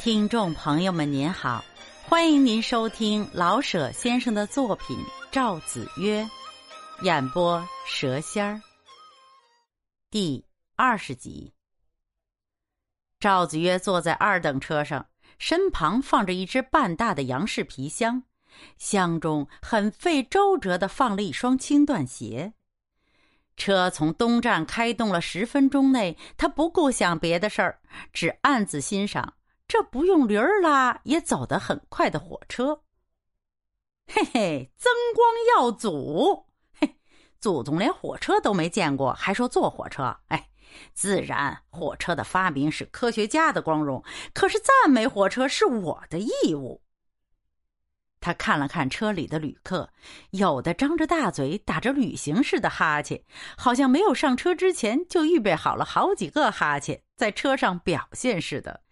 听众朋友们，您好，欢迎您收听老舍先生的作品《赵子曰》，演播蛇仙儿。第二十集。赵子曰坐在二等车上，身旁放着一只半大的杨氏皮箱，箱中很费周折的放了一双轻缎鞋。车从东站开动了十分钟内，他不顾想别的事儿，只暗自欣赏。这不用驴儿拉也走得很快的火车，嘿嘿，增光耀祖，嘿，祖宗连火车都没见过，还说坐火车？哎，自然，火车的发明是科学家的光荣，可是赞美火车是我的义务。他看了看车里的旅客，有的张着大嘴，打着旅行似的哈欠，好像没有上车之前就预备好了好几个哈欠，在车上表现似的。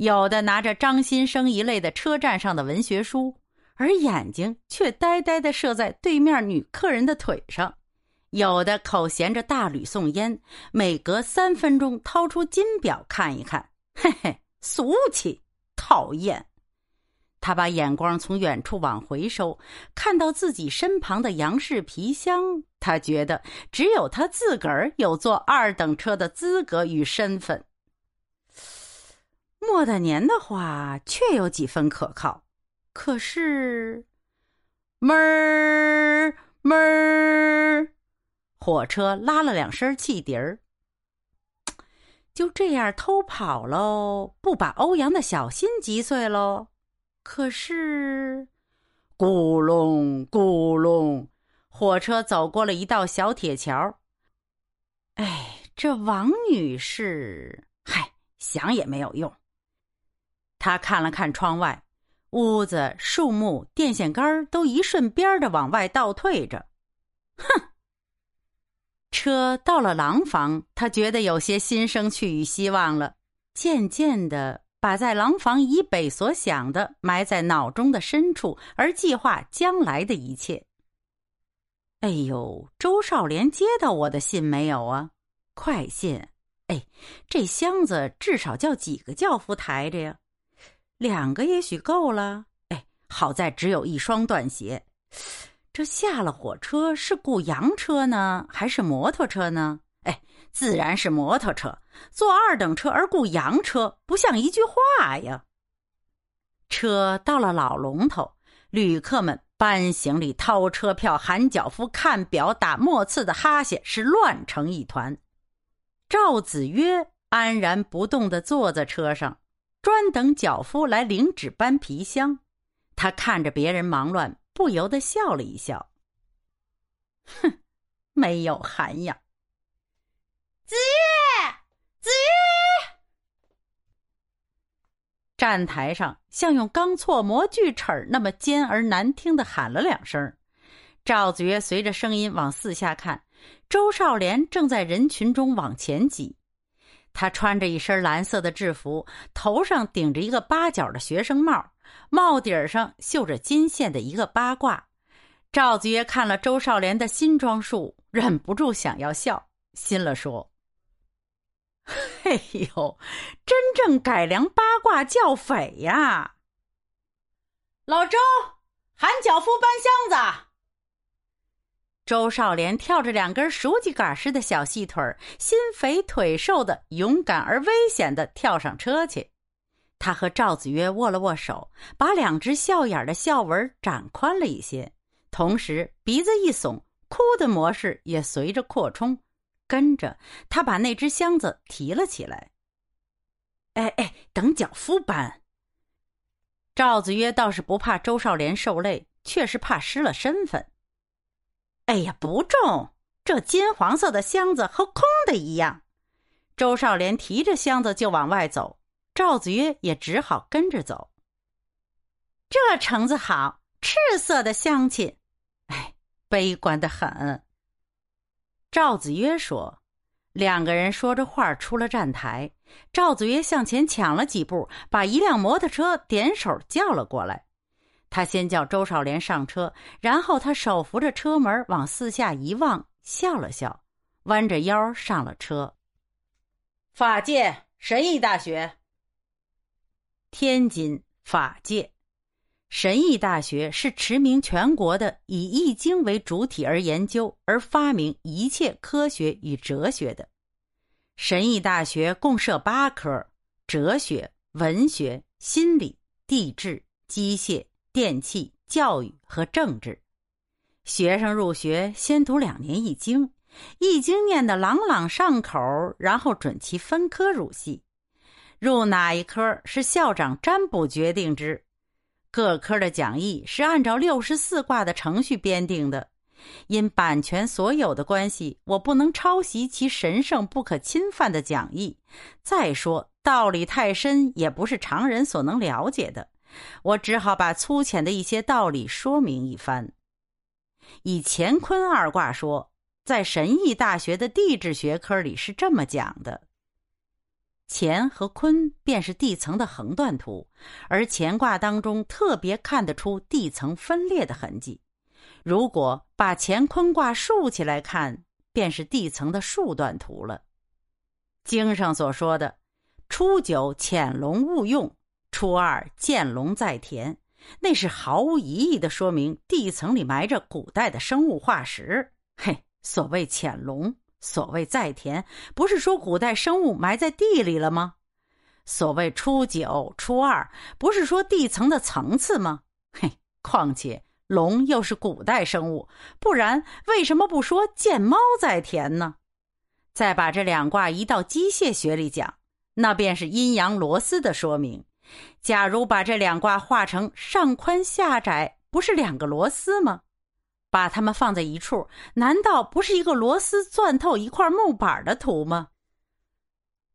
有的拿着张新生一类的车站上的文学书，而眼睛却呆呆地射在对面女客人的腿上；有的口衔着大吕送烟，每隔三分钟掏出金表看一看，嘿嘿，俗气，讨厌。他把眼光从远处往回收，看到自己身旁的杨氏皮箱，他觉得只有他自个儿有坐二等车的资格与身份。莫大年的话确有几分可靠，可是，哞儿闷儿，火车拉了两声汽笛儿，就这样偷跑喽，不把欧阳的小心击碎喽？可是，咕隆咕隆，火车走过了一道小铁桥。哎，这王女士，嗨，想也没有用。他看了看窗外，屋子、树木、电线杆都一顺边的往外倒退着。哼！车到了廊坊，他觉得有些心生去与希望了。渐渐的，把在廊坊以北所想的埋在脑中的深处，而计划将来的一切。哎呦，周少莲接到我的信没有啊？快信！哎，这箱子至少叫几个轿夫抬着呀？两个也许够了。哎，好在只有一双断鞋。这下了火车是雇洋车呢，还是摩托车呢？哎，自然是摩托车。坐二等车而雇洋车，不像一句话呀。车到了老龙头，旅客们搬行李、掏车票、喊脚夫、看表、打末次的哈欠，是乱成一团。赵子曰安然不动地坐在车上。专等脚夫来领纸搬皮箱，他看着别人忙乱，不由得笑了一笑。哼，没有涵养。子玉，子玉！站台上像用钢锉磨锯齿那么尖而难听的喊了两声。赵子曰随着声音往四下看，周少莲正在人群中往前挤。他穿着一身蓝色的制服，头上顶着一个八角的学生帽，帽顶上绣着金线的一个八卦。赵子曰看了周少莲的新装束，忍不住想要笑，心了说：“嘿呦，真正改良八卦教匪呀！”老周，喊脚夫搬箱子。周少莲跳着两根熟鸡杆似的小细腿儿心肥腿瘦的，勇敢而危险的跳上车去。他和赵子曰握了握手，把两只笑眼的笑纹展宽了一些，同时鼻子一耸，哭的模式也随着扩充。跟着他把那只箱子提了起来。哎哎，等脚夫搬。赵子曰倒是不怕周少莲受累，却是怕失了身份。哎呀，不重！这金黄色的箱子和空的一样。周少莲提着箱子就往外走，赵子曰也只好跟着走。这橙子好，赤色的香气。哎，悲观的很。赵子曰说。两个人说着话出了站台，赵子曰向前抢了几步，把一辆摩托车点手叫了过来。他先叫周少莲上车，然后他手扶着车门往四下一望，笑了笑，弯着腰上了车。法界，神医大学。天津法界。神医大学是驰名全国的以易经为主体而研究而发明一切科学与哲学的。神医大学共设八科：哲学、文学、心理、地质、机械、电气、教育和政治。学生入学先读两年易经，易经念得朗朗上口，然后准其分科入系。入哪一科是校长占卜决定之。各科的讲义是按照六十四卦的程序编定的，因版权所有的关系，我不能抄袭其神圣不可侵犯的讲义。再说道理太深，也不是常人所能了解的，我只好把粗浅的一些道理说明一番。以乾坤二卦说，在神异大学的地质学科里是这么讲的。乾和坤便是地层的横断图，而乾卦当中特别看得出地层分裂的痕迹。如果把乾坤卦竖起来看，便是地层的竖断图了。经上所说的“初九潜龙勿用，初二见龙在田”，那是毫无疑义的说明地层里埋着古代的生物化石。嘿，所谓潜龙。所谓在田，不是说古代生物埋在地里了吗？所谓初九、初二，不是说地层的层次吗？嘿，况且龙又是古代生物，不然为什么不说见猫在田呢？再把这两卦移到机械学里讲，那便是阴阳螺丝的说明。假如把这两卦画成上宽下窄，不是两个螺丝吗？把它们放在一处，难道不是一个螺丝钻透一块木板的图吗？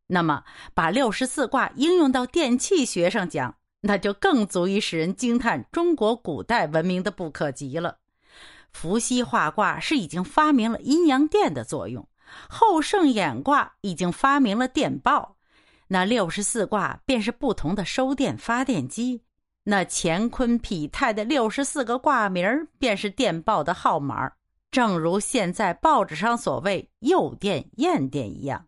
那么，把六十四卦应用到电气学上讲，那就更足以使人惊叹中国古代文明的不可及了。伏羲画卦是已经发明了阴阳电的作用，后圣演卦已经发明了电报，那六十四卦便是不同的收电发电机。那乾坤匹泰的六十四个卦名儿便是电报的号码正如现在报纸上所谓“诱电、验电”一样。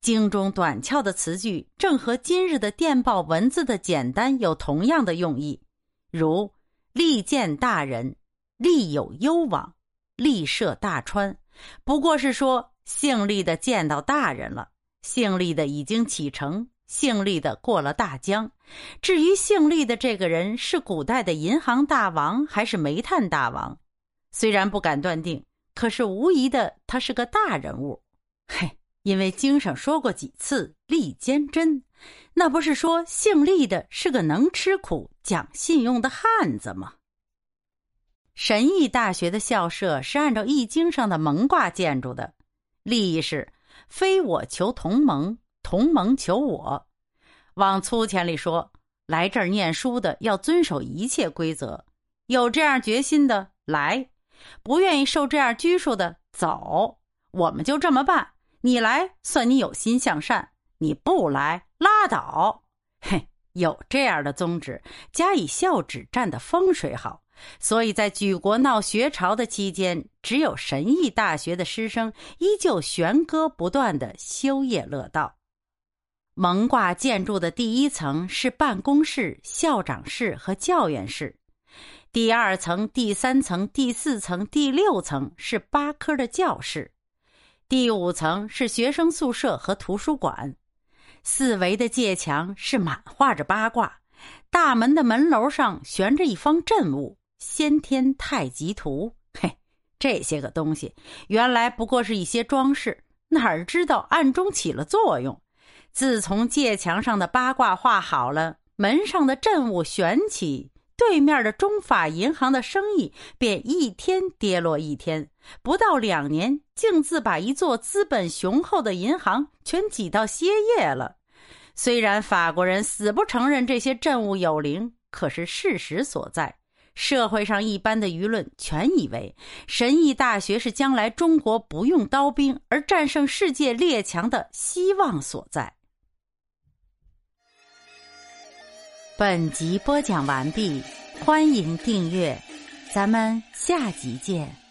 经中短俏的词句，正和今日的电报文字的简单有同样的用意，如“利见大人”“利有攸往”“利涉大川”，不过是说姓利的见到大人了，姓厉的已经启程。姓厉的过了大江，至于姓厉的这个人是古代的银行大王还是煤炭大王，虽然不敢断定，可是无疑的他是个大人物。嘿，因为经上说过几次“利坚贞”，那不是说姓厉的是个能吃苦、讲信用的汉子吗？神异大学的校舍是按照易经上的蒙卦建筑的，利益是非我求同盟。同盟求我，往粗浅里说，来这儿念书的要遵守一切规则，有这样决心的来，不愿意受这样拘束的走，我们就这么办。你来算你有心向善，你不来拉倒。嘿，有这样的宗旨，加以校址占的风水好，所以在举国闹学潮的期间，只有神异大学的师生依旧弦歌不断的修业乐道。蒙卦建筑的第一层是办公室、校长室和教员室，第二层、第三层、第四层、第六层是八科的教室，第五层是学生宿舍和图书馆。四围的界墙是满画着八卦，大门的门楼上悬着一方镇物——先天太极图。嘿，这些个东西原来不过是一些装饰，哪儿知道暗中起了作用。自从界墙上的八卦画好了，门上的阵物悬起，对面的中法银行的生意便一天跌落一天，不到两年，竟自把一座资本雄厚的银行全挤到歇业了。虽然法国人死不承认这些阵物有灵，可是事实所在，社会上一般的舆论全以为神医大学是将来中国不用刀兵而战胜世界列强的希望所在。本集播讲完毕，欢迎订阅，咱们下集见。